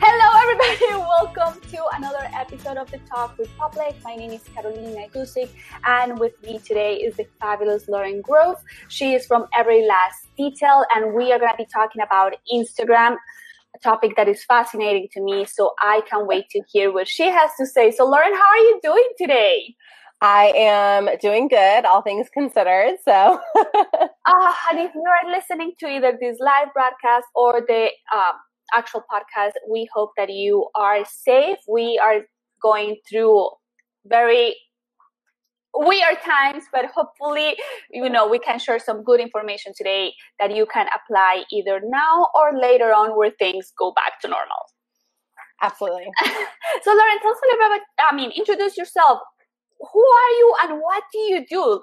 Hello, everybody. Welcome to another episode of the Tog Republic. My name is Carolina Guzik, and with me today is the fabulous Lauren Grove. She is from Every Last Detail, and we are going to be talking about Instagram, a topic that is fascinating to me. So I can't wait to hear what she has to say. So, Lauren, how are you doing today? I am doing good, all things considered. So, uh, and if you are listening to either this live broadcast or the um, actual podcast. We hope that you are safe. We are going through very weird times, but hopefully, you know, we can share some good information today that you can apply either now or later on where things go back to normal. Absolutely. so, Lauren, tell us a little bit about, I mean, introduce yourself. Who are you and what do you do?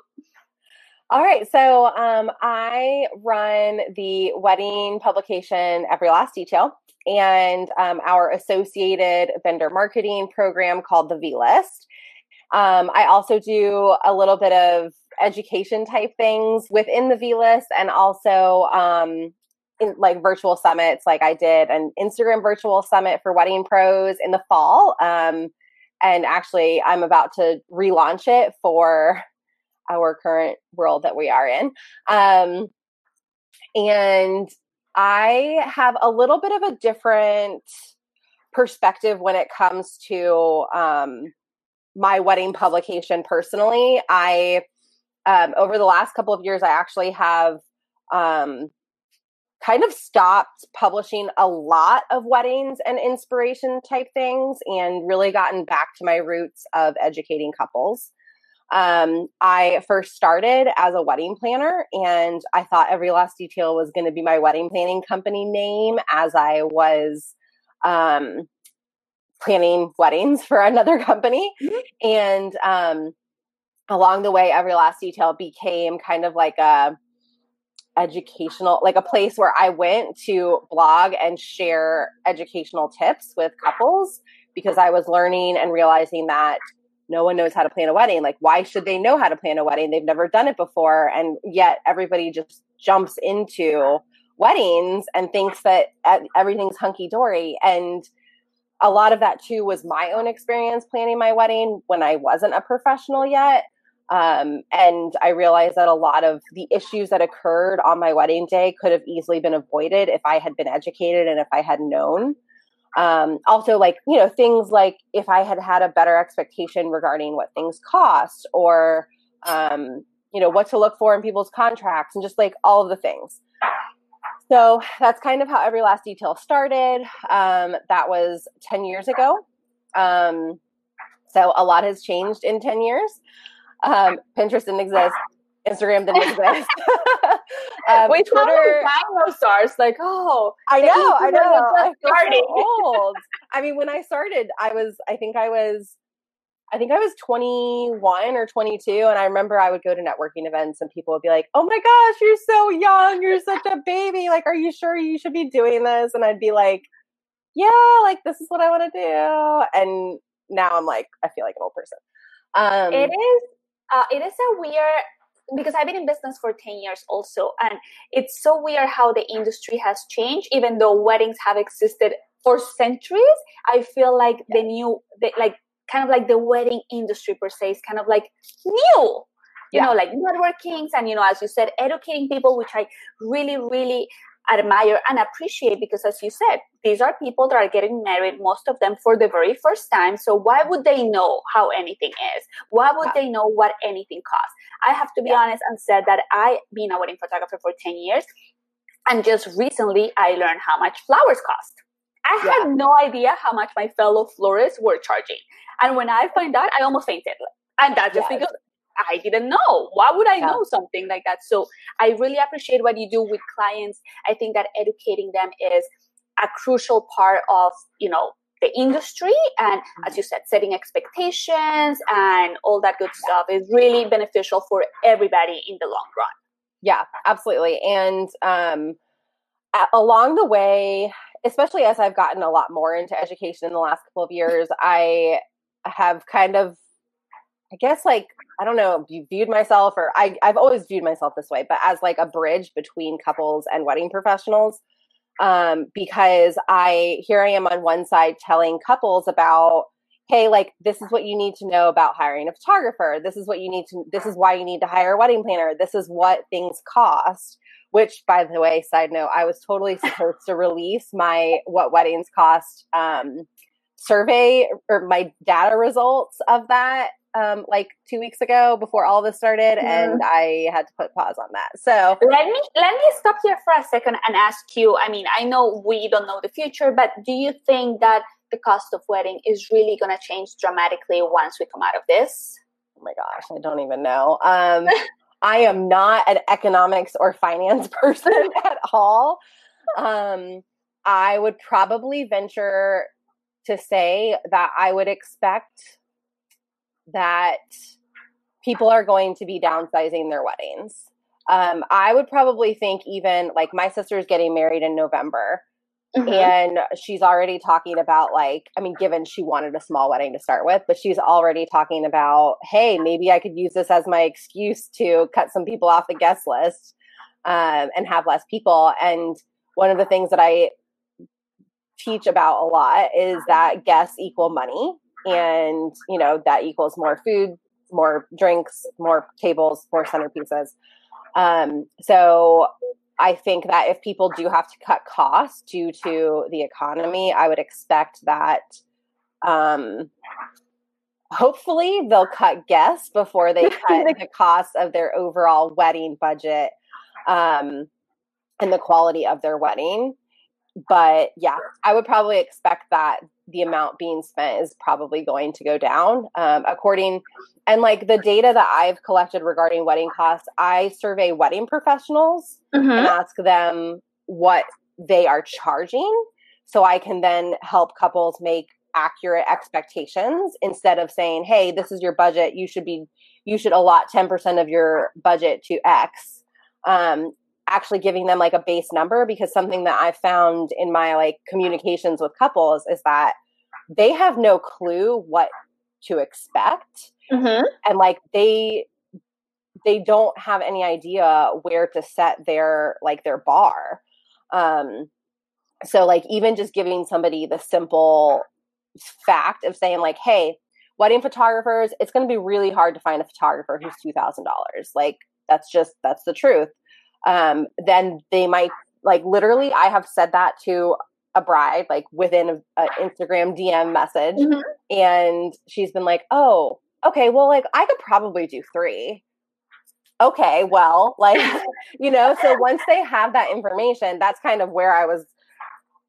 All right. So um, I run the wedding publication Every Last Detail and um, our associated vendor marketing program called the V List. Um, I also do a little bit of education type things within the V List and also um, in, like virtual summits. Like I did an Instagram virtual summit for wedding pros in the fall. Um, and actually, I'm about to relaunch it for our current world that we are in. Um, and I have a little bit of a different perspective when it comes to um, my wedding publication personally. I, um, over the last couple of years, I actually have um, kind of stopped publishing a lot of weddings and inspiration type things and really gotten back to my roots of educating couples. Um, I first started as a wedding planner, and I thought Every Last Detail was going to be my wedding planning company name as I was um, planning weddings for another company. Mm-hmm. And um, along the way, Every Last Detail became kind of like a educational like a place where I went to blog and share educational tips with couples because I was learning and realizing that no one knows how to plan a wedding. Like, why should they know how to plan a wedding? They've never done it before. And yet everybody just jumps into weddings and thinks that everything's hunky dory. And a lot of that too was my own experience planning my wedding when I wasn't a professional yet. Um, and I realized that a lot of the issues that occurred on my wedding day could have easily been avoided if I had been educated and if I had known um, also like you know things like if i had had a better expectation regarding what things cost or um, you know what to look for in people's contracts and just like all of the things. So that's kind of how every last detail started. Um, that was 10 years ago. Um, so a lot has changed in 10 years. Um, pinterest didn't exist Instagram didn't exist. um, we Twitter dinosaurs. Like, oh, I know, I know. I so old. I mean, when I started, I was. I think I was. I think I was 21 or 22, and I remember I would go to networking events, and people would be like, "Oh my gosh, you're so young! You're such a baby! Like, are you sure you should be doing this?" And I'd be like, "Yeah, like this is what I want to do." And now I'm like, I feel like an old person. Um, it is. Uh, it is a weird because I've been in business for 10 years also. And it's so weird how the industry has changed, even though weddings have existed for centuries. I feel like the new, the, like, kind of like the wedding industry per se is kind of like new. you yeah. know, like networkings and, you know, as you said, educating people, which I really, really admire and appreciate because as you said these are people that are getting married most of them for the very first time so why would they know how anything is why would yeah. they know what anything costs i have to be yeah. honest and said that i been a wedding photographer for 10 years and just recently i learned how much flowers cost i yeah. had no idea how much my fellow florists were charging and when i find out i almost fainted and that's just yes. because I didn't know. Why would I yeah. know something like that? So I really appreciate what you do with clients. I think that educating them is a crucial part of, you know, the industry and as you said setting expectations and all that good stuff is really beneficial for everybody in the long run yeah absolutely and um along the way especially as i've gotten a lot more into education in the last couple of years i have kind of I guess like I don't know, you viewed myself or I I've always viewed myself this way, but as like a bridge between couples and wedding professionals. Um, because I here I am on one side telling couples about, hey, like this is what you need to know about hiring a photographer. This is what you need to this is why you need to hire a wedding planner. This is what things cost. Which, by the way, side note, I was totally supposed to release my what weddings cost um, survey or my data results of that um, like two weeks ago before all this started, and I had to put pause on that. So let me let me stop here for a second and ask you. I mean, I know we don't know the future, but do you think that the cost of wedding is really going to change dramatically once we come out of this? Oh my gosh, I don't even know. Um, I am not an economics or finance person at all. Um, I would probably venture to say that I would expect that people are going to be downsizing their weddings. Um, I would probably think even like my sister's getting married in November. Mm-hmm. And she's already talking about like, I mean, given she wanted a small wedding to start with, but she's already talking about, hey, maybe I could use this as my excuse to cut some people off the guest list um, and have less people. And one of the things that I teach about a lot is that guests equal money and you know that equals more food more drinks more tables more centerpieces. Um, so i think that if people do have to cut costs due to the economy i would expect that um, hopefully they'll cut guests before they cut the cost of their overall wedding budget um, and the quality of their wedding. But yeah, I would probably expect that the amount being spent is probably going to go down. Um, according and like the data that I've collected regarding wedding costs, I survey wedding professionals mm-hmm. and ask them what they are charging, so I can then help couples make accurate expectations instead of saying, "Hey, this is your budget. You should be you should allot ten percent of your budget to X." Um, actually giving them like a base number because something that I found in my like communications with couples is that they have no clue what to expect. Mm-hmm. and like they they don't have any idea where to set their like their bar. Um so like even just giving somebody the simple fact of saying like hey wedding photographers it's going to be really hard to find a photographer who's $2000 like that's just that's the truth um, then they might like literally. I have said that to a bride like within an Instagram DM message, mm-hmm. and she's been like, "Oh, okay, well, like I could probably do three. Okay, well, like you know, so once they have that information, that's kind of where I was,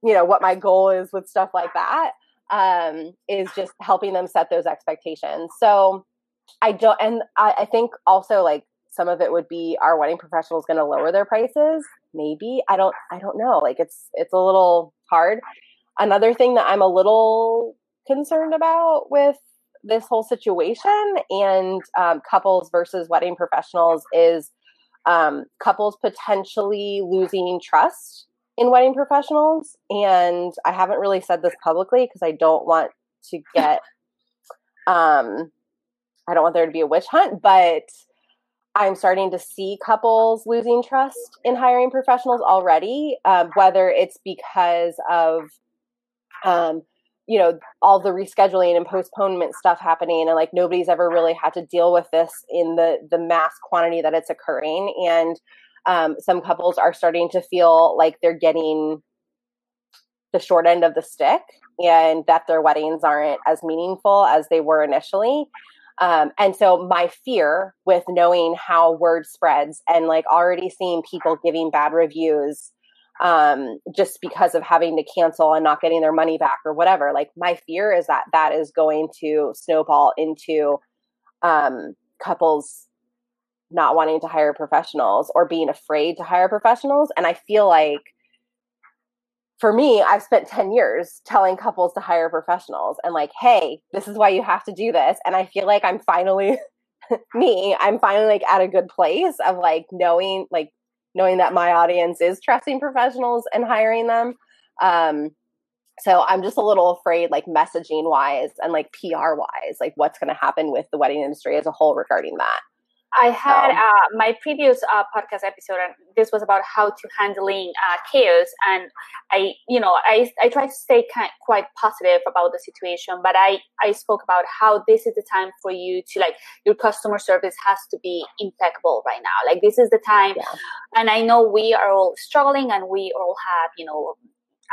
you know, what my goal is with stuff like that um, is just helping them set those expectations. So I don't, and I, I think also like some of it would be our wedding professionals going to lower their prices? Maybe i don't i don't know like it's it's a little hard. Another thing that i'm a little concerned about with this whole situation and um, couples versus wedding professionals is um, couples potentially losing trust in wedding professionals and i haven't really said this publicly because i don't want to get um i don't want there to be a witch hunt but I'm starting to see couples losing trust in hiring professionals already, um, whether it's because of, um, you know all the rescheduling and postponement stuff happening and like nobody's ever really had to deal with this in the the mass quantity that it's occurring. And um, some couples are starting to feel like they're getting the short end of the stick and that their weddings aren't as meaningful as they were initially um, and so my fear with knowing how word spreads and like already seeing people giving bad reviews um, just because of having to cancel and not getting their money back or whatever. Like my fear is that that is going to snowball into um, couples not wanting to hire professionals or being afraid to hire professionals. And I feel like for me, I've spent 10 years telling couples to hire professionals and like, hey, this is why you have to do this. And I feel like I'm finally me, I'm finally like at a good place of like knowing like knowing that my audience is trusting professionals and hiring them. Um, so I'm just a little afraid, like messaging wise and like PR wise, like what's going to happen with the wedding industry as a whole regarding that. I had um, uh, my previous uh, podcast episode, and this was about how to handling uh, chaos. And I, you know, I I try to stay kind, quite positive about the situation, but I I spoke about how this is the time for you to like your customer service has to be impeccable right now. Like this is the time, yeah. and I know we are all struggling, and we all have you know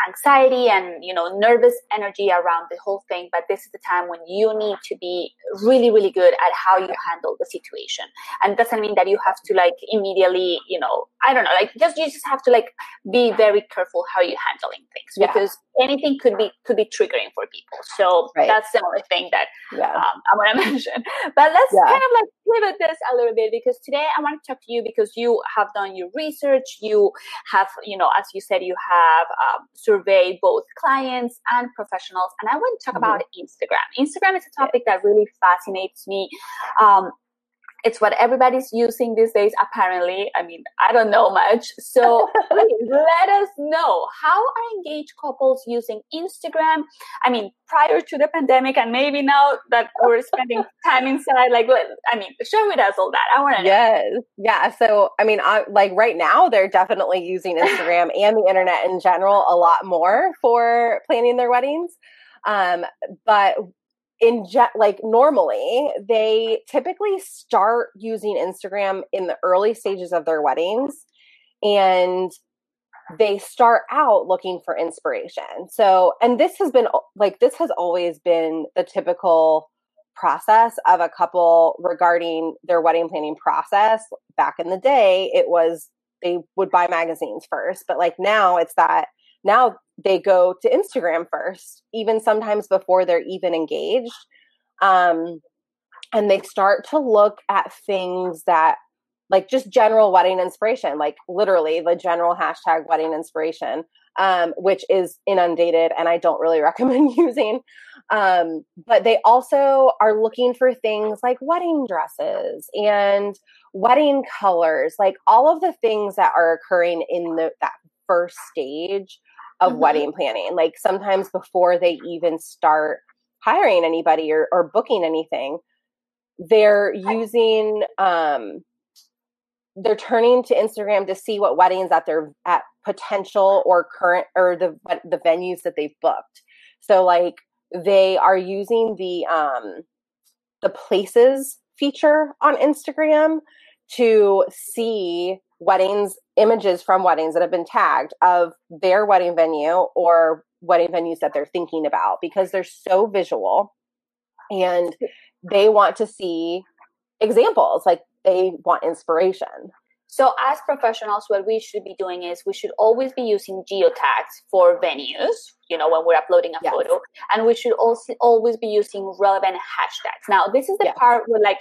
anxiety and you know nervous energy around the whole thing but this is the time when you need to be really really good at how you handle the situation and doesn't mean that you have to like immediately you know i don't know like just you just have to like be very careful how you're handling things yeah. because anything could be could be triggering for people so right. that's the only thing that yeah. um, i want to mention but let's yeah. kind of like pivot this a little bit because today i want to talk to you because you have done your research you have you know as you said you have um, survey both clients and professionals. And I want to talk mm-hmm. about Instagram. Instagram is a topic that really fascinates me. Um, it's what everybody's using these days, apparently. I mean, I don't know much. So let us know how are engaged couples using Instagram? I mean, prior to the pandemic and maybe now that we're spending time inside, like, I mean, share with us all that. I want to Yes. Yeah. So, I mean, I, like right now, they're definitely using Instagram and the internet in general a lot more for planning their weddings. Um, but in jet like normally they typically start using Instagram in the early stages of their weddings and they start out looking for inspiration. So, and this has been like this has always been the typical process of a couple regarding their wedding planning process. Back in the day, it was they would buy magazines first, but like now it's that now they go to Instagram first, even sometimes before they're even engaged. Um, and they start to look at things that, like just general wedding inspiration, like literally the general hashtag wedding inspiration, um, which is inundated and I don't really recommend using. Um, but they also are looking for things like wedding dresses and wedding colors, like all of the things that are occurring in the, that first stage of mm-hmm. wedding planning. Like sometimes before they even start hiring anybody or, or booking anything, they're using um they're turning to Instagram to see what weddings that they're at potential or current or the the venues that they've booked. So like they are using the um the places feature on Instagram to see weddings images from weddings that have been tagged of their wedding venue or wedding venues that they're thinking about because they're so visual and they want to see examples like they want inspiration so as professionals what we should be doing is we should always be using geotags for venues you know when we're uploading a yes. photo and we should also always be using relevant hashtags now this is the yeah. part where like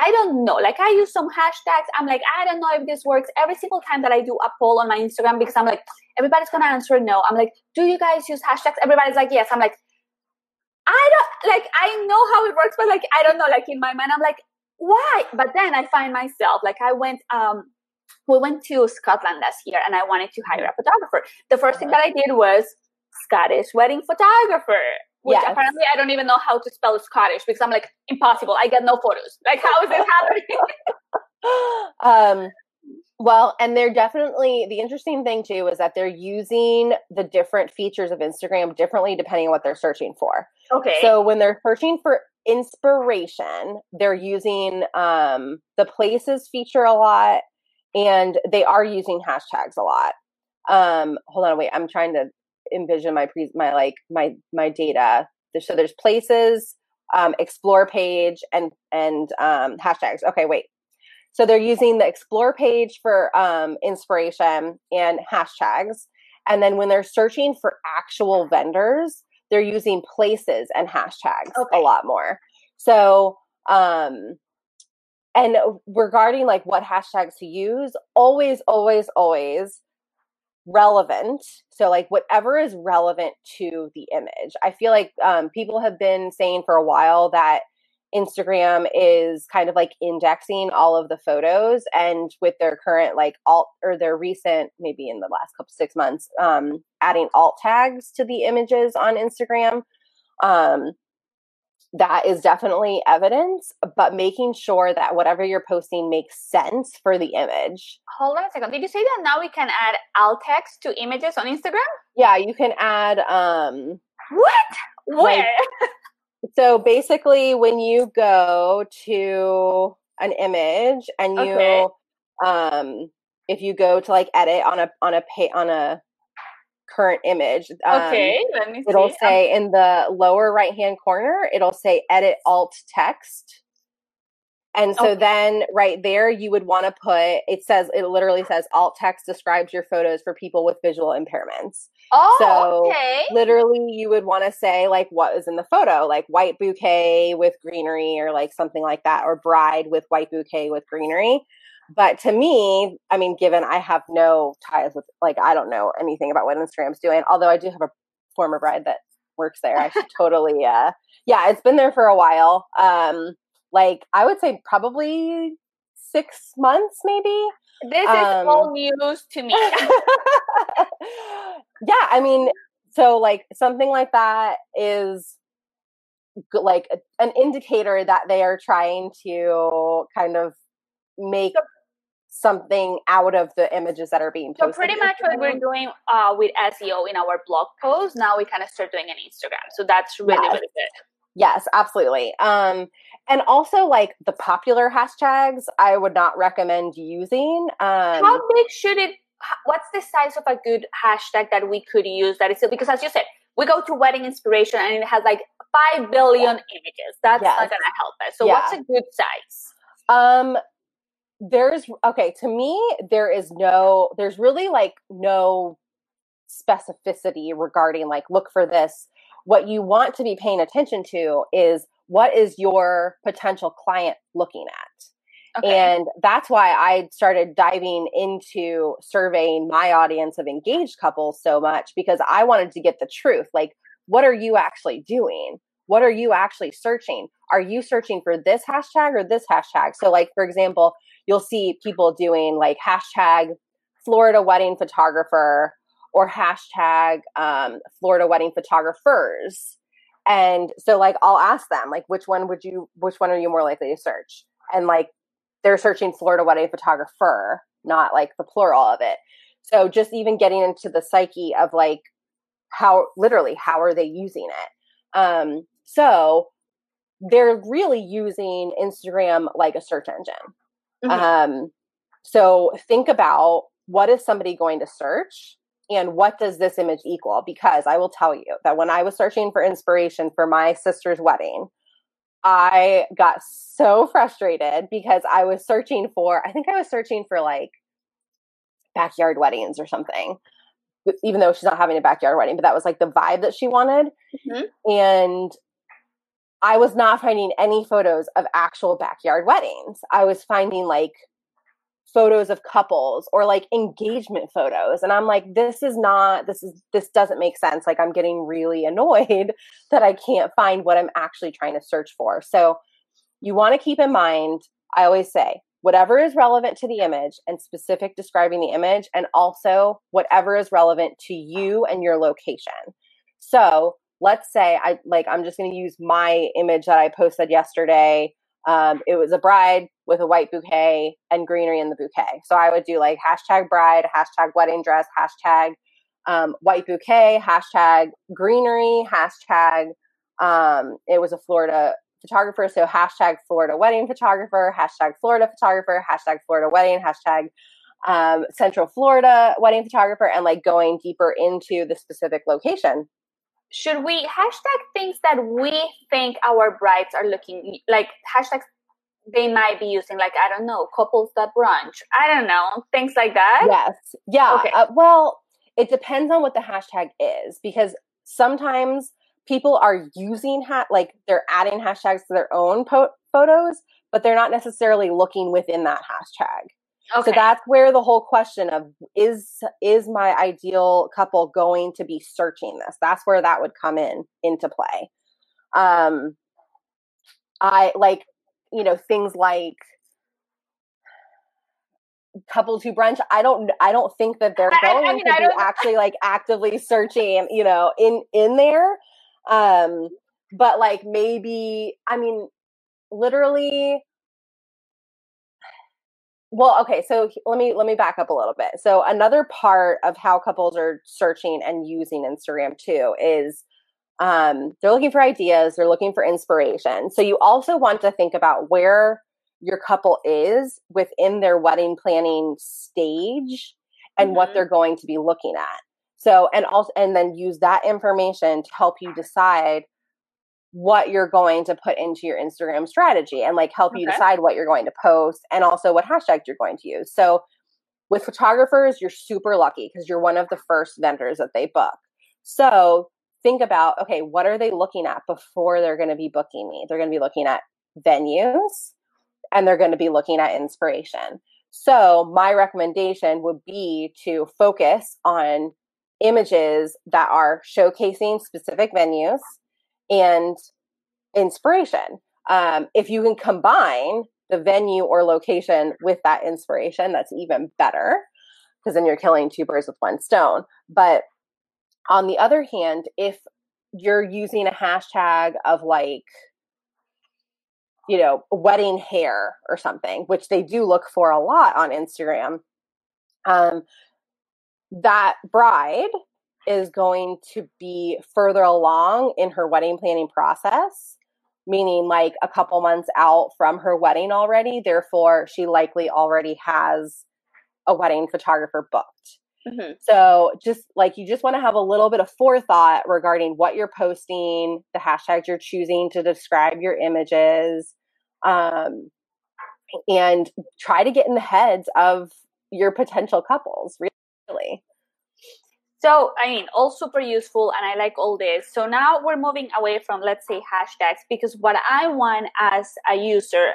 I don't know. Like I use some hashtags. I'm like, I don't know if this works every single time that I do a poll on my Instagram because I'm like, everybody's gonna answer no. I'm like, do you guys use hashtags? Everybody's like, yes. I'm like, I don't like I know how it works, but like I don't know. Like in my mind, I'm like, why? But then I find myself like I went um we went to Scotland last year and I wanted to hire a photographer. The first thing that I did was Scottish wedding photographer which yes. apparently I don't even know how to spell Scottish because I'm like impossible. I get no photos. Like how is this happening? um, Well, and they're definitely the interesting thing too is that they're using the different features of Instagram differently depending on what they're searching for. Okay. So when they're searching for inspiration, they're using um, the places feature a lot, and they are using hashtags a lot. Um, hold on, wait. I'm trying to envision my pre my like my my data. So there's places, um, explore page, and and um, hashtags. Okay, wait. So they're using the explore page for um, inspiration and hashtags. And then when they're searching for actual vendors, they're using places and hashtags okay. a lot more. So, um, and regarding like what hashtags to use, always, always, always relevant. So, like whatever is relevant to the image. I feel like um, people have been saying for a while that Instagram is kind of like indexing all of the photos and with their current like alt or their recent maybe in the last couple six months um adding alt tags to the images on Instagram um that is definitely evidence but making sure that whatever you're posting makes sense for the image. Hold on a second. Did you say that now we can add alt text to images on instagram? Yeah you can add um what? where? like, so basically, when you go to an image and you, okay. um, if you go to like edit on a on a pay on a current image, um, okay, let me see. it'll see. say in the lower right hand corner, it'll say edit alt text. And so okay. then right there, you would want to put it says, it literally says alt text describes your photos for people with visual impairments. Oh, so okay. literally, you would want to say, like, what is in the photo, like white bouquet with greenery, or like something like that, or bride with white bouquet with greenery. But to me, I mean, given I have no ties with, like, I don't know anything about what Instagram's doing, although I do have a former bride that works there. I should totally, uh, yeah, it's been there for a while. Um, like I would say probably six months, maybe. This um, is all news to me. yeah, I mean, so like something like that is like an indicator that they are trying to kind of make something out of the images that are being posted. So pretty much what we're doing uh, with SEO in our blog post, now we kind of start doing an Instagram. So that's really, yes. really good. Yes, absolutely. Um, and also like the popular hashtags, I would not recommend using. Um, How big should it? What's the size of a good hashtag that we could use? That is because, as you said, we go to wedding inspiration and it has like five billion yeah. images. That's yes. not going to help us. So, yeah. what's a good size? Um, there's okay to me. There is no. There's really like no specificity regarding like look for this what you want to be paying attention to is what is your potential client looking at? Okay. And that's why I started diving into surveying my audience of engaged couples so much because I wanted to get the truth. Like, what are you actually doing? What are you actually searching? Are you searching for this hashtag or this hashtag? So, like, for example, you'll see people doing like hashtag Florida wedding photographer or hashtag um, Florida wedding photographers. And so like I'll ask them like which one would you which one are you more likely to search? And like they're searching Florida wedding photographer, not like the plural of it. So just even getting into the psyche of like how literally how are they using it? Um so they're really using Instagram like a search engine. Mm-hmm. Um so think about what is somebody going to search and what does this image equal? Because I will tell you that when I was searching for inspiration for my sister's wedding, I got so frustrated because I was searching for, I think I was searching for like backyard weddings or something, even though she's not having a backyard wedding, but that was like the vibe that she wanted. Mm-hmm. And I was not finding any photos of actual backyard weddings. I was finding like photos of couples or like engagement photos. And i'm like this is not this is this doesn't make sense. Like i'm getting really annoyed that i can't find what i'm actually trying to search for. So you want to keep in mind i always say whatever is relevant to the image and specific describing the image and also whatever is relevant to you and your location. So let's say i like i'm just going to use my image that i posted yesterday um, it was a bride with a white bouquet and greenery in the bouquet. So I would do like hashtag bride, hashtag wedding dress, hashtag um, white bouquet, hashtag greenery, hashtag um, it was a Florida photographer. So hashtag Florida wedding photographer, hashtag Florida photographer, hashtag Florida wedding, hashtag um, Central Florida wedding photographer, and like going deeper into the specific location. Should we hashtag things that we think our brides are looking like hashtags they might be using like i don't know couples that brunch i don't know things like that? Yes. Yeah okay. Uh, well it depends on what the hashtag is because sometimes people are using hat like they're adding hashtags to their own po- photos but they're not necessarily looking within that hashtag okay. so that's where the whole question of is is my ideal couple going to be searching this? That's where that would come in into play. Um i like you know things like couples who brunch i don't i don't think that they're going I, I mean, to be actually like actively searching you know in in there. Um but like maybe i mean literally well okay so let me let me back up a little bit so another part of how couples are searching and using instagram too is um, they're looking for ideas, they're looking for inspiration. So you also want to think about where your couple is within their wedding planning stage and mm-hmm. what they're going to be looking at. So and also and then use that information to help you decide what you're going to put into your Instagram strategy and like help okay. you decide what you're going to post and also what hashtags you're going to use. So with photographers, you're super lucky because you're one of the first vendors that they book. So think about okay, what are they looking at before they're going to be booking me? They're going to be looking at venues and they're going to be looking at inspiration. So, my recommendation would be to focus on images that are showcasing specific venues and inspiration. Um, if you can combine the venue or location with that inspiration, that's even better because then you're killing two birds with one stone. But on the other hand, if you're using a hashtag of like, you know, wedding hair or something, which they do look for a lot on Instagram, um, that bride is going to be further along in her wedding planning process, meaning like a couple months out from her wedding already. Therefore, she likely already has a wedding photographer booked. Mm-hmm. So just like you just want to have a little bit of forethought regarding what you're posting, the hashtags you're choosing to describe your images, um, and try to get in the heads of your potential couples. Really. So, I mean, all super useful, and I like all this. So now we're moving away from, let's say, hashtags, because what I want as a user,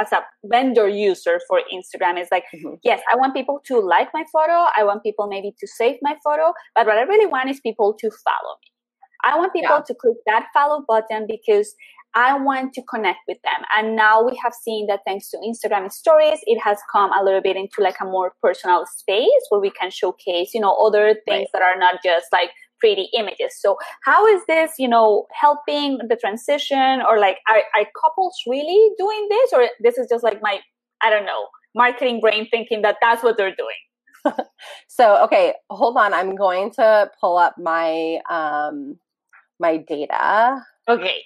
as a vendor user for Instagram is like, mm-hmm. yes, I want people to like my photo. I want people maybe to save my photo. But what I really want is people to follow me. I want people yeah. to click that follow button because I want to connect with them. And now we have seen that thanks to Instagram stories, it has come a little bit into like a more personal space where we can showcase, you know, other things right. that are not just like pretty images. So how is this, you know, helping the transition or like are, are couples really doing this or this is just like my, I don't know, marketing brain thinking that that's what they're doing? so, okay, hold on. I'm going to pull up my, um, my data. Okay.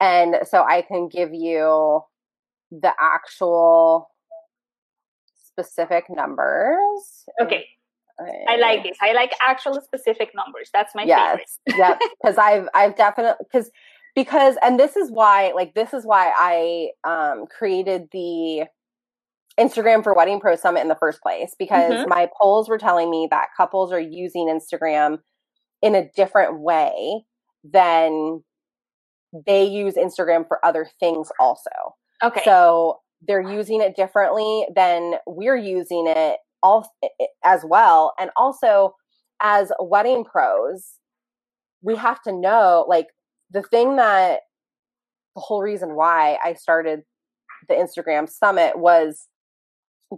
And so I can give you the actual specific numbers. Okay. I like this. I like actual specific numbers. That's my yes, favorite. yep. Because I've I've definitely because because and this is why like this is why I um created the Instagram for Wedding Pro Summit in the first place because mm-hmm. my polls were telling me that couples are using Instagram in a different way than they use Instagram for other things also. Okay. So they're using it differently than we're using it all as well and also as wedding pros we have to know like the thing that the whole reason why I started the Instagram summit was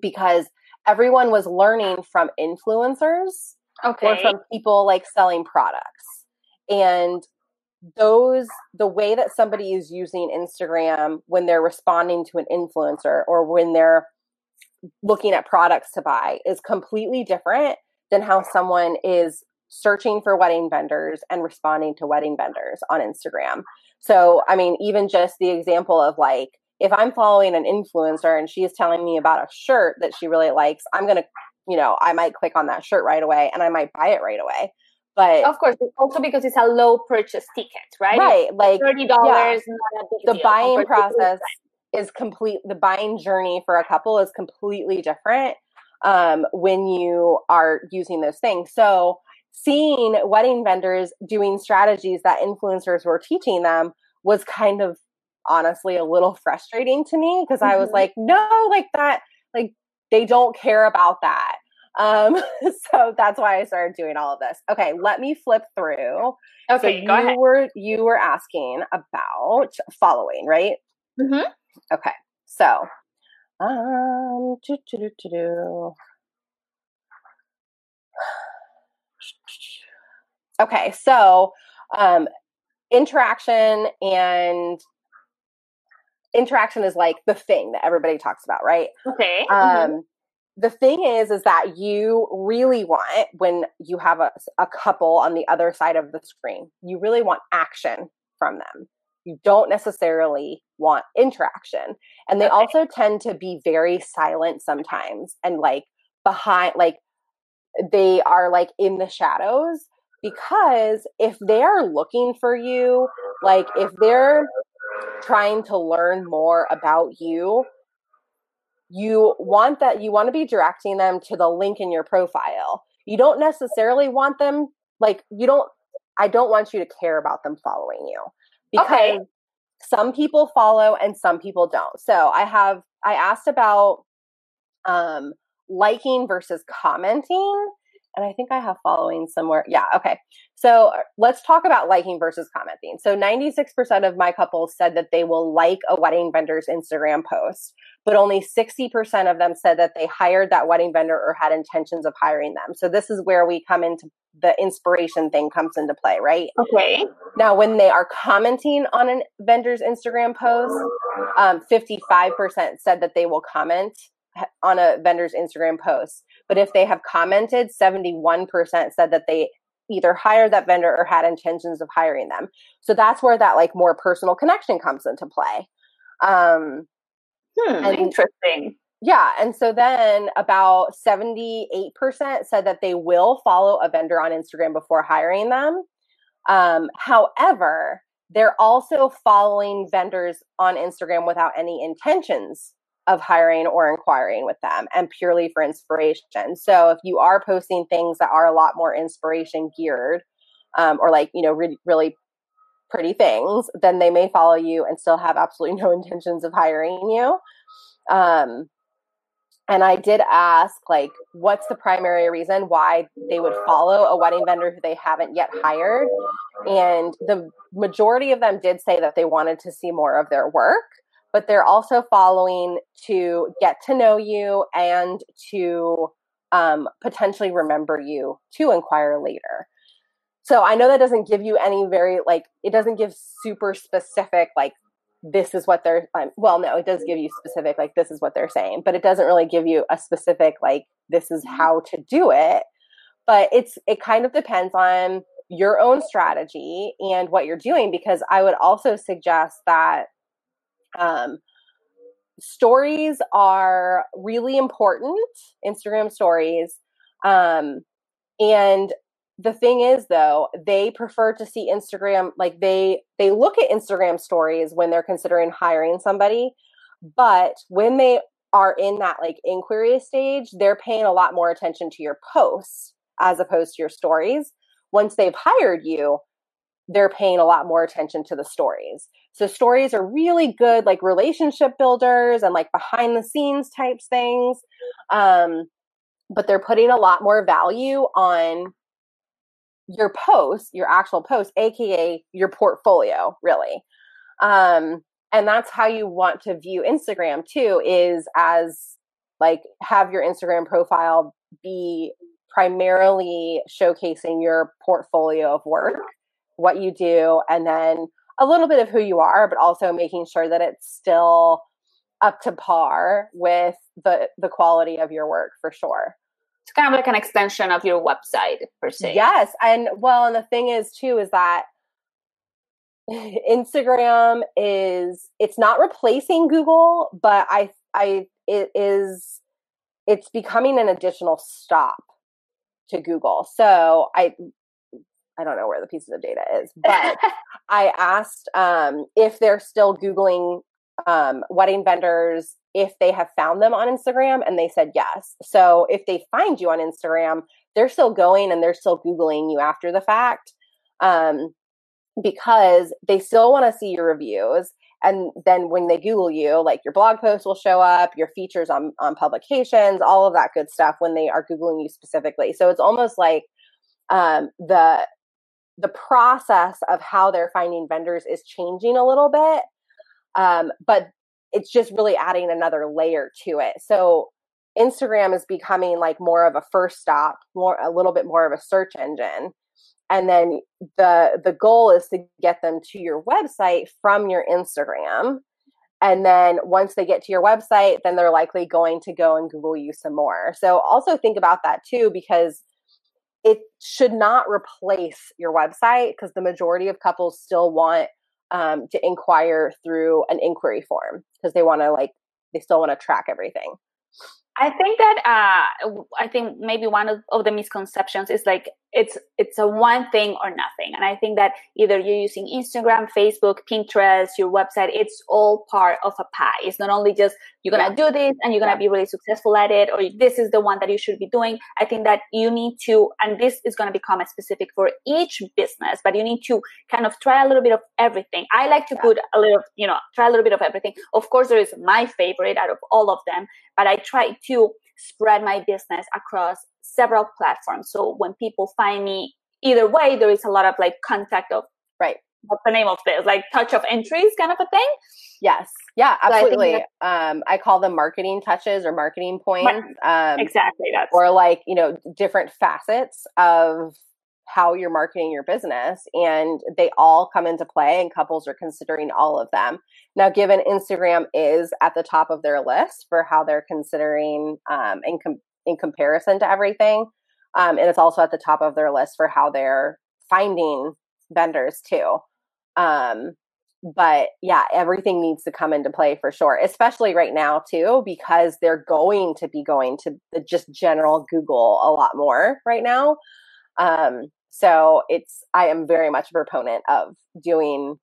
because everyone was learning from influencers okay. or from people like selling products. And those the way that somebody is using Instagram when they're responding to an influencer or when they're looking at products to buy is completely different than how someone is searching for wedding vendors and responding to wedding vendors on Instagram. So, I mean, even just the example of like, if I'm following an influencer and she is telling me about a shirt that she really likes, I'm going to, you know, I might click on that shirt right away and I might buy it right away. But of course, also because it's a low purchase ticket, right? Right. Like $30, yeah, the buying process is complete. The buying journey for a couple is completely different um, when you are using those things. So, seeing wedding vendors doing strategies that influencers were teaching them was kind of honestly a little frustrating to me because mm-hmm. I was mm-hmm. like, no, like that, like they don't care about that. Um, so that's why I started doing all of this. Okay, let me flip through. Okay, so go you ahead. were you were asking about following, right? Mm-hmm. Okay, so um, Okay, so um, interaction and interaction is like the thing that everybody talks about, right? Okay. Um, mm-hmm. The thing is, is that you really want when you have a, a couple on the other side of the screen, you really want action from them. You don't necessarily want interaction. And they okay. also tend to be very silent sometimes and like behind, like they are like in the shadows because if they're looking for you, like if they're trying to learn more about you, you want that you want to be directing them to the link in your profile. You don't necessarily want them like you don't I don't want you to care about them following you because okay. some people follow and some people don't. So I have I asked about um liking versus commenting and I think I have following somewhere. Yeah, okay. So uh, let's talk about liking versus commenting. So 96% of my couples said that they will like a wedding vendor's Instagram post, but only 60% of them said that they hired that wedding vendor or had intentions of hiring them. So this is where we come into the inspiration thing comes into play, right? Okay. Now, when they are commenting on a vendor's Instagram post, um, 55% said that they will comment on a vendor's Instagram post. But if they have commented, 71% said that they either hired that vendor or had intentions of hiring them. So that's where that like more personal connection comes into play. Um, hmm, and, interesting. Yeah. And so then about 78% said that they will follow a vendor on Instagram before hiring them. Um, however, they're also following vendors on Instagram without any intentions of hiring or inquiring with them and purely for inspiration. So if you are posting things that are a lot more inspiration geared um, or like, you know, re- really pretty things, then they may follow you and still have absolutely no intentions of hiring you. Um, and I did ask, like, what's the primary reason why they would follow a wedding vendor who they haven't yet hired? And the majority of them did say that they wanted to see more of their work but they're also following to get to know you and to um, potentially remember you to inquire later. So I know that doesn't give you any very like it doesn't give super specific like this is what they're um, well no it does give you specific like this is what they're saying but it doesn't really give you a specific like this is how to do it but it's it kind of depends on your own strategy and what you're doing because I would also suggest that um, stories are really important, Instagram stories. Um, and the thing is though, they prefer to see Instagram like they they look at Instagram stories when they're considering hiring somebody, but when they are in that like inquiry stage, they're paying a lot more attention to your posts as opposed to your stories. Once they've hired you, they're paying a lot more attention to the stories. So stories are really good, like relationship builders and like behind the scenes types things. Um, but they're putting a lot more value on your post, your actual post, aka your portfolio, really. Um, and that's how you want to view Instagram too, is as like have your Instagram profile be primarily showcasing your portfolio of work what you do, and then a little bit of who you are, but also making sure that it's still up to par with the the quality of your work for sure. It's kind of like an extension of your website per se. Yes, and well, and the thing is too is that Instagram is it's not replacing Google, but I I it is it's becoming an additional stop to Google. So I I don't know where the pieces of data is, but I asked um, if they're still Googling um, wedding vendors if they have found them on Instagram, and they said yes. So if they find you on Instagram, they're still going and they're still Googling you after the fact um, because they still want to see your reviews. And then when they Google you, like your blog post will show up, your features on, on publications, all of that good stuff when they are Googling you specifically. So it's almost like um, the the process of how they're finding vendors is changing a little bit um, but it's just really adding another layer to it. So instagram is becoming like more of a first stop more a little bit more of a search engine and then the the goal is to get them to your website from your instagram and then once they get to your website then they're likely going to go and google you some more. So also think about that too because it should not replace your website because the majority of couples still want um, to inquire through an inquiry form because they want to like they still want to track everything. I think that uh, I think maybe one of, of, the misconceptions is like it's it's a one thing or nothing, and I think that either you're using Instagram, Facebook, Pinterest, your website, it's all part of a pie. It's not only just you're gonna yeah. do this and you're gonna yeah. be really successful at it, or this is the one that you should be doing. I think that you need to, and this is gonna become a specific for each business, but you need to kind of try a little bit of everything. I like to yeah. put a little, you know, try a little bit of everything. Of course, there is my favorite out of all of them, but I try to spread my business across several platforms. So when people find me either way, there is a lot of like contact of right. What's the name of this? Like touch of entries kind of a thing? Yes. Yeah, absolutely. So I, um, I call them marketing touches or marketing points. Um, exactly. That's or like, you know, different facets of how you're marketing your business and they all come into play and couples are considering all of them. Now given instagram is at the top of their list for how they're considering um, in, com- in comparison to everything um, and it's also at the top of their list for how they're finding vendors too. Um, but yeah everything needs to come into play for sure especially right now too because they're going to be going to the just general google a lot more right now. Um, so it's, I am very much a proponent of doing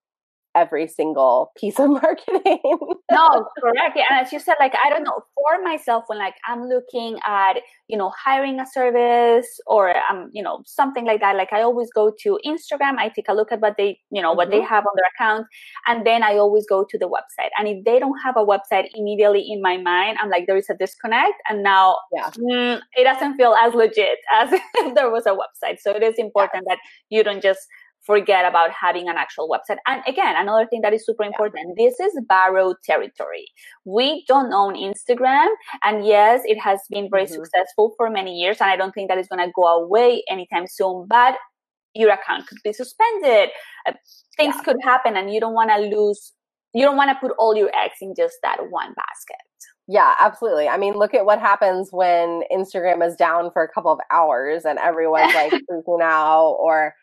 every single piece of marketing. no, correct. And as you said, like, I don't know, for myself, when like I'm looking at, you know, hiring a service or, um, you know, something like that, like I always go to Instagram, I take a look at what they, you know, what mm-hmm. they have on their account. And then I always go to the website. And if they don't have a website immediately in my mind, I'm like, there is a disconnect. And now yeah. mm, it doesn't feel as legit as if there was a website. So it is important yeah. that you don't just forget about having an actual website. And again, another thing that is super important, yeah. this is borrowed territory. We don't own Instagram. And yes, it has been very mm-hmm. successful for many years. And I don't think that is going to go away anytime soon, but your account could be suspended. Uh, things yeah. could happen and you don't want to lose, you don't want to put all your eggs in just that one basket. Yeah, absolutely. I mean, look at what happens when Instagram is down for a couple of hours and everyone's like freaking out or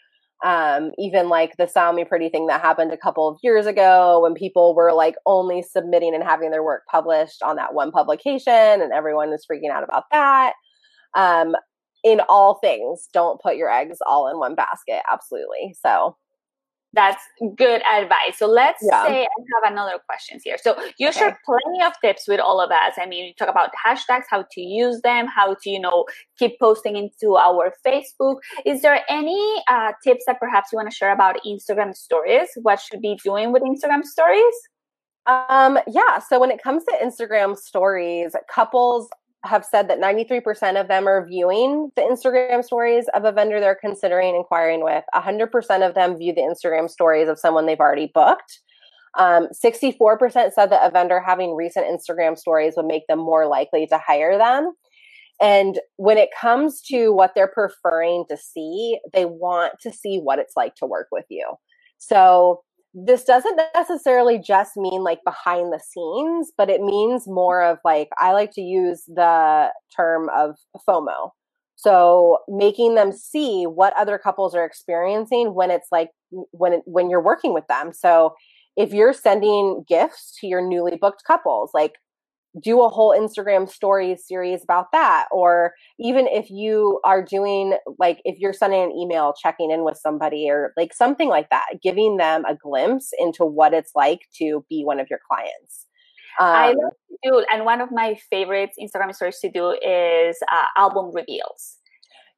um, even like the Style Me Pretty thing that happened a couple of years ago when people were like only submitting and having their work published on that one publication and everyone was freaking out about that. Um, in all things, don't put your eggs all in one basket. Absolutely. So that's good advice. So let's yeah. say I have another questions here. So you okay. share plenty of tips with all of us. I mean, you talk about hashtags, how to use them, how to, you know, keep posting into our Facebook. Is there any uh, tips that perhaps you want to share about Instagram stories? What should be doing with Instagram stories? Um, yeah. So when it comes to Instagram stories, couples have said that 93% of them are viewing the Instagram stories of a vendor they're considering inquiring with. 100% of them view the Instagram stories of someone they've already booked. Um, 64% said that a vendor having recent Instagram stories would make them more likely to hire them. and when it comes to what they're preferring to see, they want to see what it's like to work with you. So this doesn't necessarily just mean like behind the scenes, but it means more of like, I like to use the term of FOMO. So making them see what other couples are experiencing when it's like when it, when you're working with them. So if you're sending gifts to your newly booked couples, like do a whole Instagram story series about that. Or even if you are doing, like, if you're sending an email checking in with somebody or like something like that, giving them a glimpse into what it's like to be one of your clients. Um, I love to do, and one of my favorite Instagram stories to do is uh, album reveals.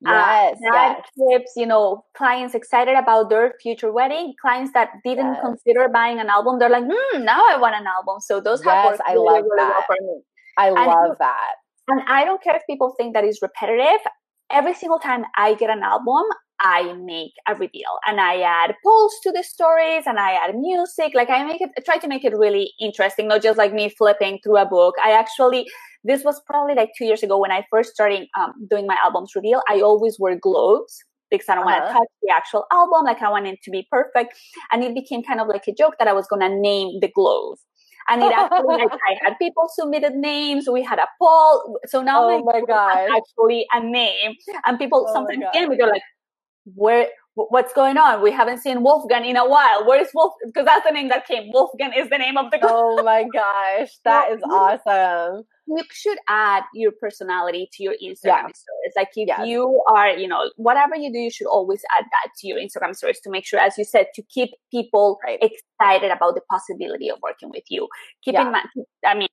Yes, uh, that yes. keeps you know clients excited about their future wedding. Clients that didn't yes. consider buying an album, they're like, hmm, now I want an album. So those yes, have worked I really, love really that. well for me. I And love that. And I don't care if people think that is repetitive. Every single time I get an album, I make a reveal and I add polls to the stories and I add music. Like I make it, I try to make it really interesting, not just like me flipping through a book. I actually, this was probably like two years ago when I first started um, doing my albums reveal. I always wear gloves because I don't want to Uh-huh. touch the actual album. Like I want it to be perfect. And it became kind of like a joke that I was going to name the glove. And it actually, like, I had people submitted names. We had a poll. So now Oh my gosh. actually a name. And people Oh sometimes get me, they're like, where what's going on? We haven't seen Wolfgang in a while. Where is Wolf? Because that's the name that came. Wolfgang is the name of the group. oh my gosh. That is awesome. You should add your personality to your Instagram Yeah. stories. Like if Yes. you are, you know, whatever you do, you should always add that to your Instagram stories to make sure, as you said, to keep people Right. excited about the possibility of working with you. Keep Yeah. in mind, I mean,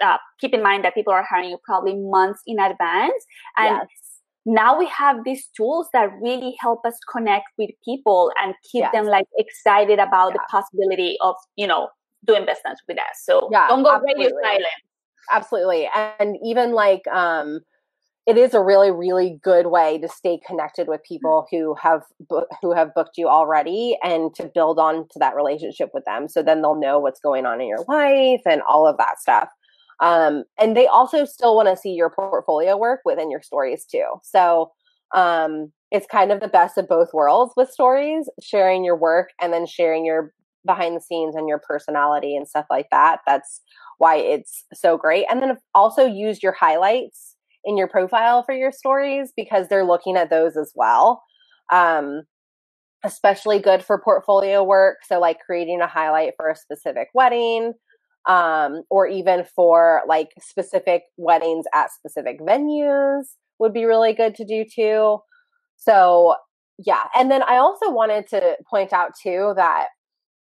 uh, keep in mind that people are hiring you probably months in advance, and yes. now we have these tools that really help us connect with people and keep them like excited about the possibility of you know doing business with us so Yeah, don't go radio absolutely. silent absolutely and even like um it is a really really good way to stay connected with people who have bu- who have booked you already and to build on to that relationship with them so then they'll know what's going on in your life and all of that stuff. Um and they also still want to see your portfolio work within your stories too so um it's kind of the best of both worlds with stories sharing your work and then sharing your behind the scenes and your personality and stuff like that that's why it's so great. And then also use your highlights in your profile for your stories because they're looking at those as well. Um, especially good for portfolio work. So, like creating a highlight for a specific wedding, um, or even for like specific weddings at specific venues would be really good to do too. So, yeah. And then I also wanted to point out too that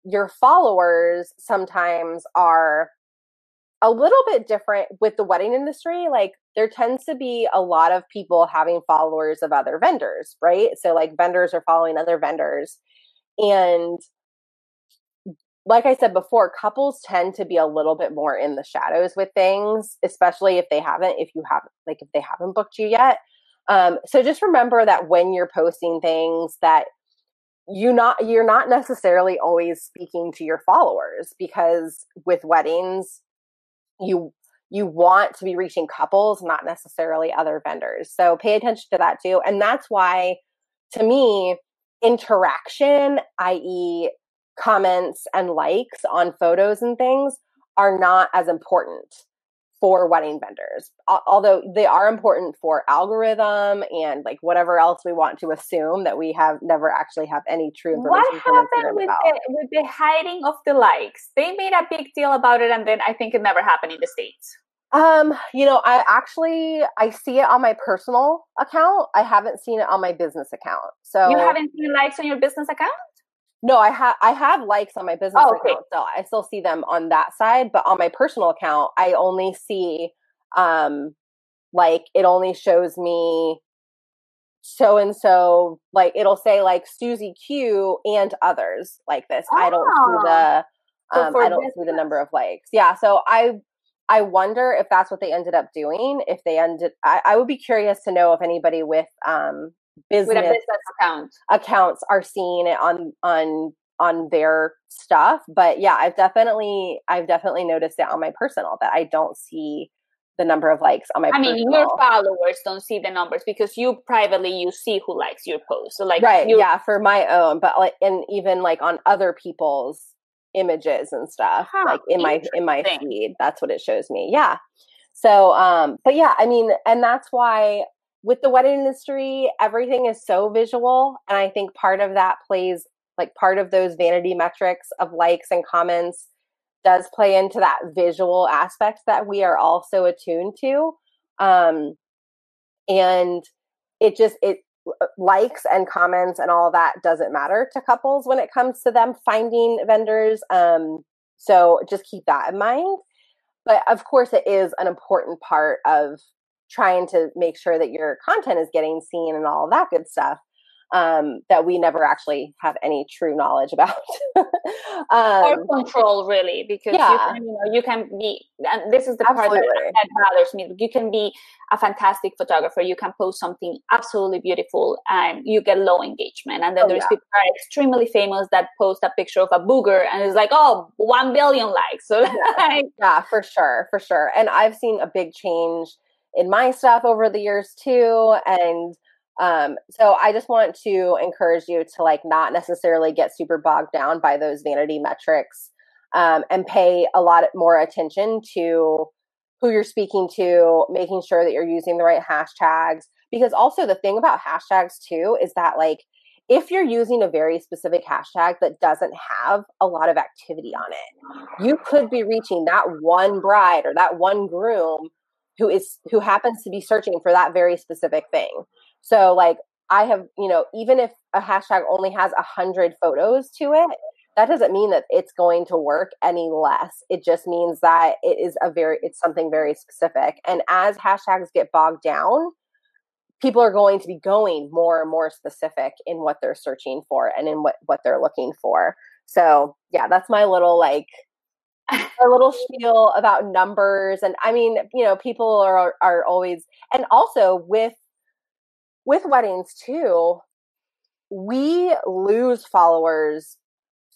your followers sometimes are a little bit different with the wedding industry. Like there tends to be a lot of people having followers of other vendors, right? So like vendors are following other vendors. And like I said before, couples tend to be a little bit more in the shadows with things, especially if they haven't, if you haven't, like if they haven't booked you yet. Um, so just remember that when you're posting things that you not you're not necessarily always speaking to your followers because with weddings you you want to be reaching couples not necessarily other vendors. So pay attention to that too. And that's why to me interaction i.e comments and likes on photos and things are not as important for wedding vendors although they are important for algorithm and like whatever else we want to assume that we have never actually have any true what information from happened with about. the, with the hiding of the likes they made a big deal about it and then i think it never happened in the states Um, you know, I actually I see it on my personal account. I haven't seen it on my business account. So you haven't seen likes on your business account no, I have I have likes on my business Oh, okay. account still. I still see them on that side, but on my personal account, I only see um like it only shows me so and so like it'll say like Susie Q and others like this. I don't see the um for I don't see the number of likes. Yeah, so I I wonder if that's what they ended up doing. If they ended, I, I would be curious to know if anybody with um business, with business account accounts are seeing it on on on their stuff. But yeah, I've definitely I've definitely noticed it on my personal that I don't see the number of likes on my. I mean, your followers don't see the numbers because you privately you see who likes your post. So like, right, yeah, for my own, but like, and even like on other people's images and stuff, Huh, like in my in my feed, that's what it shows me. Yeah. So, um, but yeah, I mean, and that's why with the wedding industry, everything is so visual, and I think part of that plays like part of those vanity metrics of likes and comments does play into that visual aspect that we are all so attuned to um and it just it likes and comments and all that doesn't matter to couples when it comes to them finding vendors um so just keep that in mind but of course it is an important part of trying to make sure that your content is getting seen and all that good stuff um, that we never actually have any true knowledge about. or um, control really because you, Yeah. can, you know you can be and this is the part that, that bothers me you can be a fantastic photographer you can post something absolutely beautiful and you get low engagement and then Oh, there's yeah. people who are extremely famous that post a picture of a booger and it's like oh one billion likes so like, yeah, for sure, for sure. And I've seen a big change in my stuff over the years too. And um, so I just want to encourage you to like not necessarily get super bogged down by those vanity metrics um, and pay a lot more attention to who you're speaking to, making sure that you're using the right hashtags. Because also the thing about hashtags too is that like if you're using a very specific hashtag that doesn't have a lot of activity on it, you could be reaching that one bride or that one groom who is who happens to be searching for that very specific thing. So like I have, you know, even if a hashtag only has a hundred photos to it, that doesn't mean that it's going to work any less. It just means that it is a very it's something very specific. And as hashtags get bogged down, people are going to be going more and more specific in what they're searching for and in what what they're looking for. So, yeah, that's my little like a little spiel about numbers and I mean, you know, people are are always and also with with weddings too, we lose followers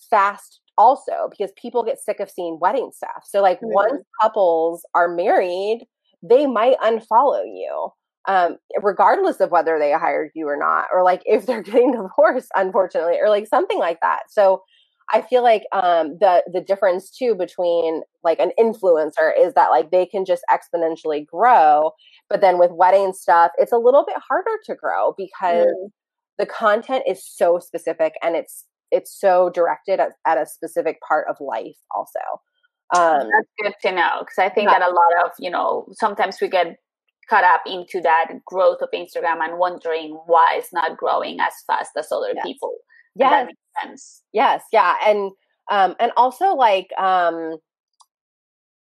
fast also because people get sick of seeing wedding stuff. So like Mhm. once couples are married, they might unfollow you. Um, regardless of whether they hired you or not, or like if they're getting divorced, unfortunately, or like something like that. So I feel like um, the the difference too between like an influencer is that like they can just exponentially grow, but then with wedding stuff, it's a little bit harder to grow because Mm. the content is so specific and it's it's so directed at, at a specific part of life also. Um, that's good to know because i think that a lot of you know sometimes we get caught up into that growth of instagram and wondering why it's not growing as fast as other Yes. people yes, yes, yeah, and um, and also like um,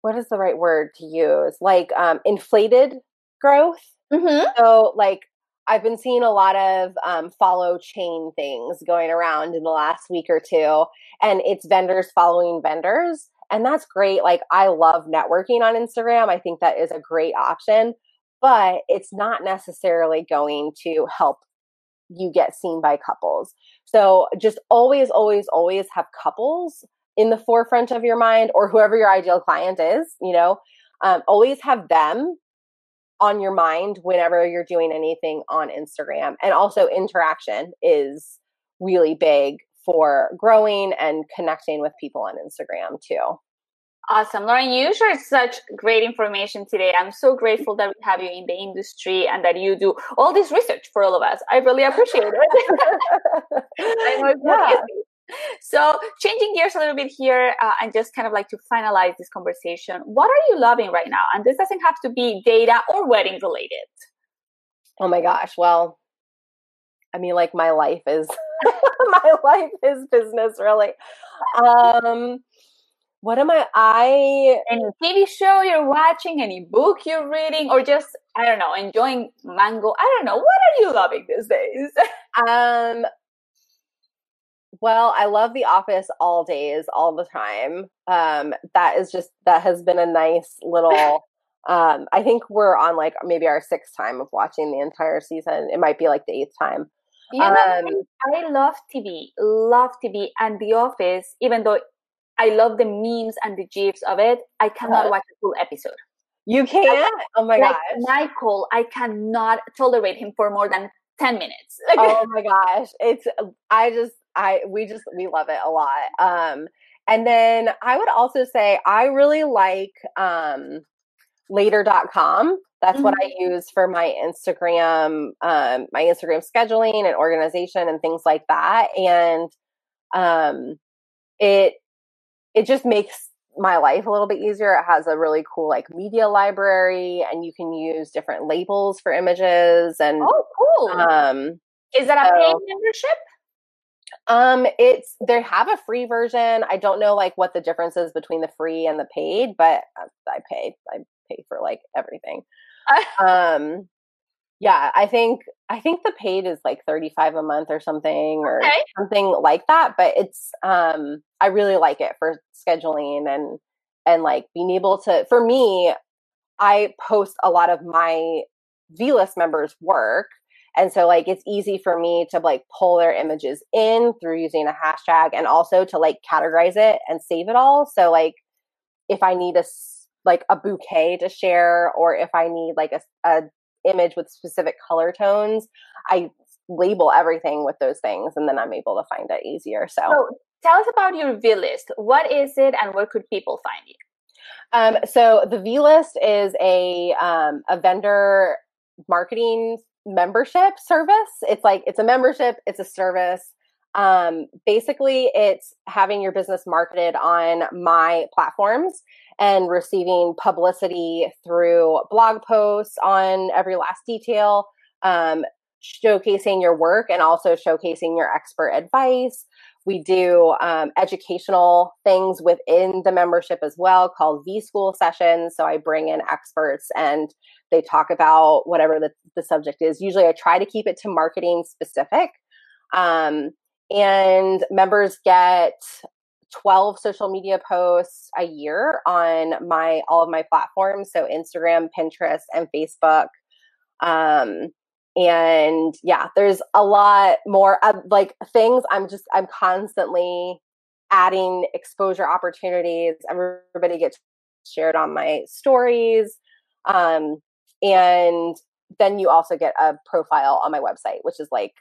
what is the right word to use? Like um, inflated growth. mm-hmm. So like I've been seeing a lot of um, follow chain things going around in the last week or two, and it's vendors following vendors, and that's great. Like I love networking on Instagram. I think that is a great option, but it's not necessarily going to help you get seen by couples. So just always, always, always have couples in the forefront of your mind or whoever your ideal client is, you know, um, always have them on your mind whenever you're doing anything on Instagram. And also, interaction is really big for growing and connecting with people on Instagram too. Awesome. Lauren, you shared such great information today. I'm so grateful that we have you in the industry and that you do all this research for all of us. I really appreciate it. I know it's not Yeah. easy. So, changing gears a little bit here, uh, and just kind of like to finalize this conversation, what are you loving right now? And this doesn't have to be data or wedding related. Oh my gosh. Well, I mean, like my life is my life is business, really. Um, what am I? I Any TV show you're watching, any book you're reading, or just, I don't know, enjoying mango? I don't know. What are you loving these days? um. Well, I love The Office all days, all the time. Um, that is just that has been a nice little. Um, I think we're on like maybe our sixth time of watching the entire season. It might be like the eighth time. You know, Um, I love TV, love TV, and The Office. Even though I love the memes and the gifs of it, I cannot Uh-huh. watch a full episode. You can't? Oh my like gosh. Michael, I cannot tolerate him for more than 10 minutes. oh my gosh. It's I just I we just we love it a lot. Um and then I would also say I really like um later.com. That's mm-hmm. what I use for my Instagram, um, my Instagram scheduling and organization and things like that. And um it it just makes my life a little bit easier. It has a really cool like media library and you can use different labels for images and Oh, cool. Um is that a paid membership? Um it's they have a free version. I don't know like what the difference is between the free and the paid, but uh, I pay I pay for like everything. um yeah, I think I think the paid is like 35 a month or something or okay. something like that, but it's um I really like it for scheduling and and like being able to for me I post a lot of my V-list members work and so like it's easy for me to like pull their images in through using a hashtag and also to like categorize it and save it all. So like if I need a like a bouquet to share or if I need like a, a image with specific color tones, I label everything with those things and then I'm able to find it easier. So, so tell us about your V list. What is it and where could people find you? Um, so the V list is a um, a vendor marketing membership service. It's like it's a membership, it's a service. Um, basically, it's having your business marketed on my platforms and receiving publicity through blog posts on every last detail, um, showcasing your work and also showcasing your expert advice. We do um, educational things within the membership as well called V School sessions. So I bring in experts and they talk about whatever the, the subject is. Usually I try to keep it to marketing specific. Um, and members get 12 social media posts a year on my all of my platforms. So instagram pinterest and facebook. Um and yeah there's a lot more uh, like things. I'm just i'm constantly adding exposure opportunities. Everybody gets shared on my stories. Um and then you also get a profile on my website which is like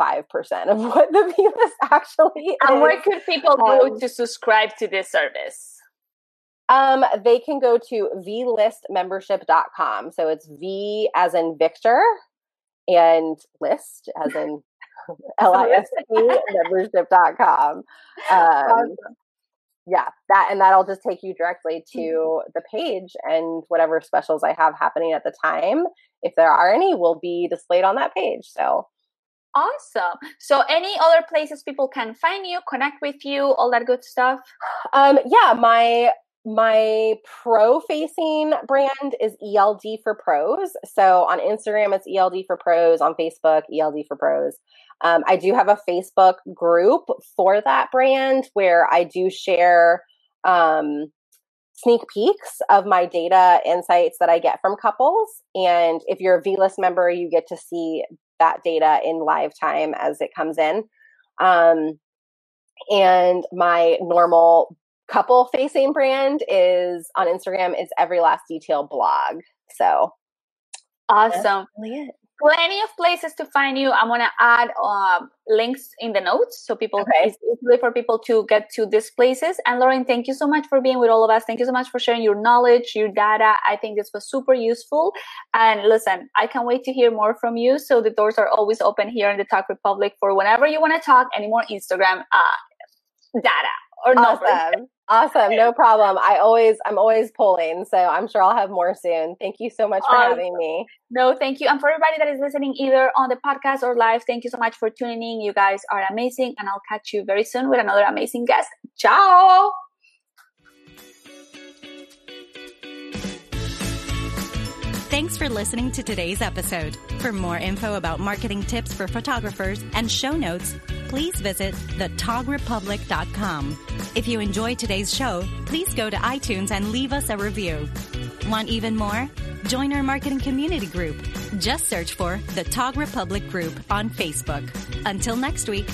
5% of what the view is actually and where could people go um, to subscribe to this service um, they can go to vlistmembership.com. So it's V as in Victor and list as in L-I-S-T membership.com. Um, awesome. Yeah, that and that'll just take you directly to mm-hmm. the page and whatever specials I have happening at the time, if there are any, will be displayed on that page. So Awesome. So, any other places people can find you, connect with you, all that good stuff? Um, yeah, my my pro facing brand is ELD for pros. So on Instagram, it's ELD for pros. On Facebook, ELD for pros. Um, I do have a Facebook group for that brand where I do share um, sneak peeks of my data insights that I get from couples. And if you're a V list member, you get to see that data in live time as it comes in. Um, and my normal couple facing brand is on Instagram is Every Last Detail blog. So awesome. Really Plenty of places to find you. I'm gonna add um, links in the notes so people okay. it's easily for people to get to these places. And Lauren, thank you so much for being with all of us. Thank you so much for sharing your knowledge, your data. I think this was super useful. And listen, I can't wait to hear more from you. So the doors are always open here in the Tog Republic for whenever you want to talk any more Instagram uh, data or awesome. Awesome. No problem. I always, I'm always pulling. So I'm sure I'll have more soon. Thank you so much for awesome. having me. No, thank you. And for everybody that is listening either on the podcast or live, thank you so much for tuning in. You guys are amazing. And I'll catch you very soon with another amazing guest. Ciao. Thanks for listening to today's episode. For more info about marketing tips for photographers and show notes, please visit thetogrepublic.com. If you enjoyed today's show, please go to iTunes and leave us a review. Want even more? Join our marketing community group. Just search for the Tog Republic Group on Facebook. Until next week.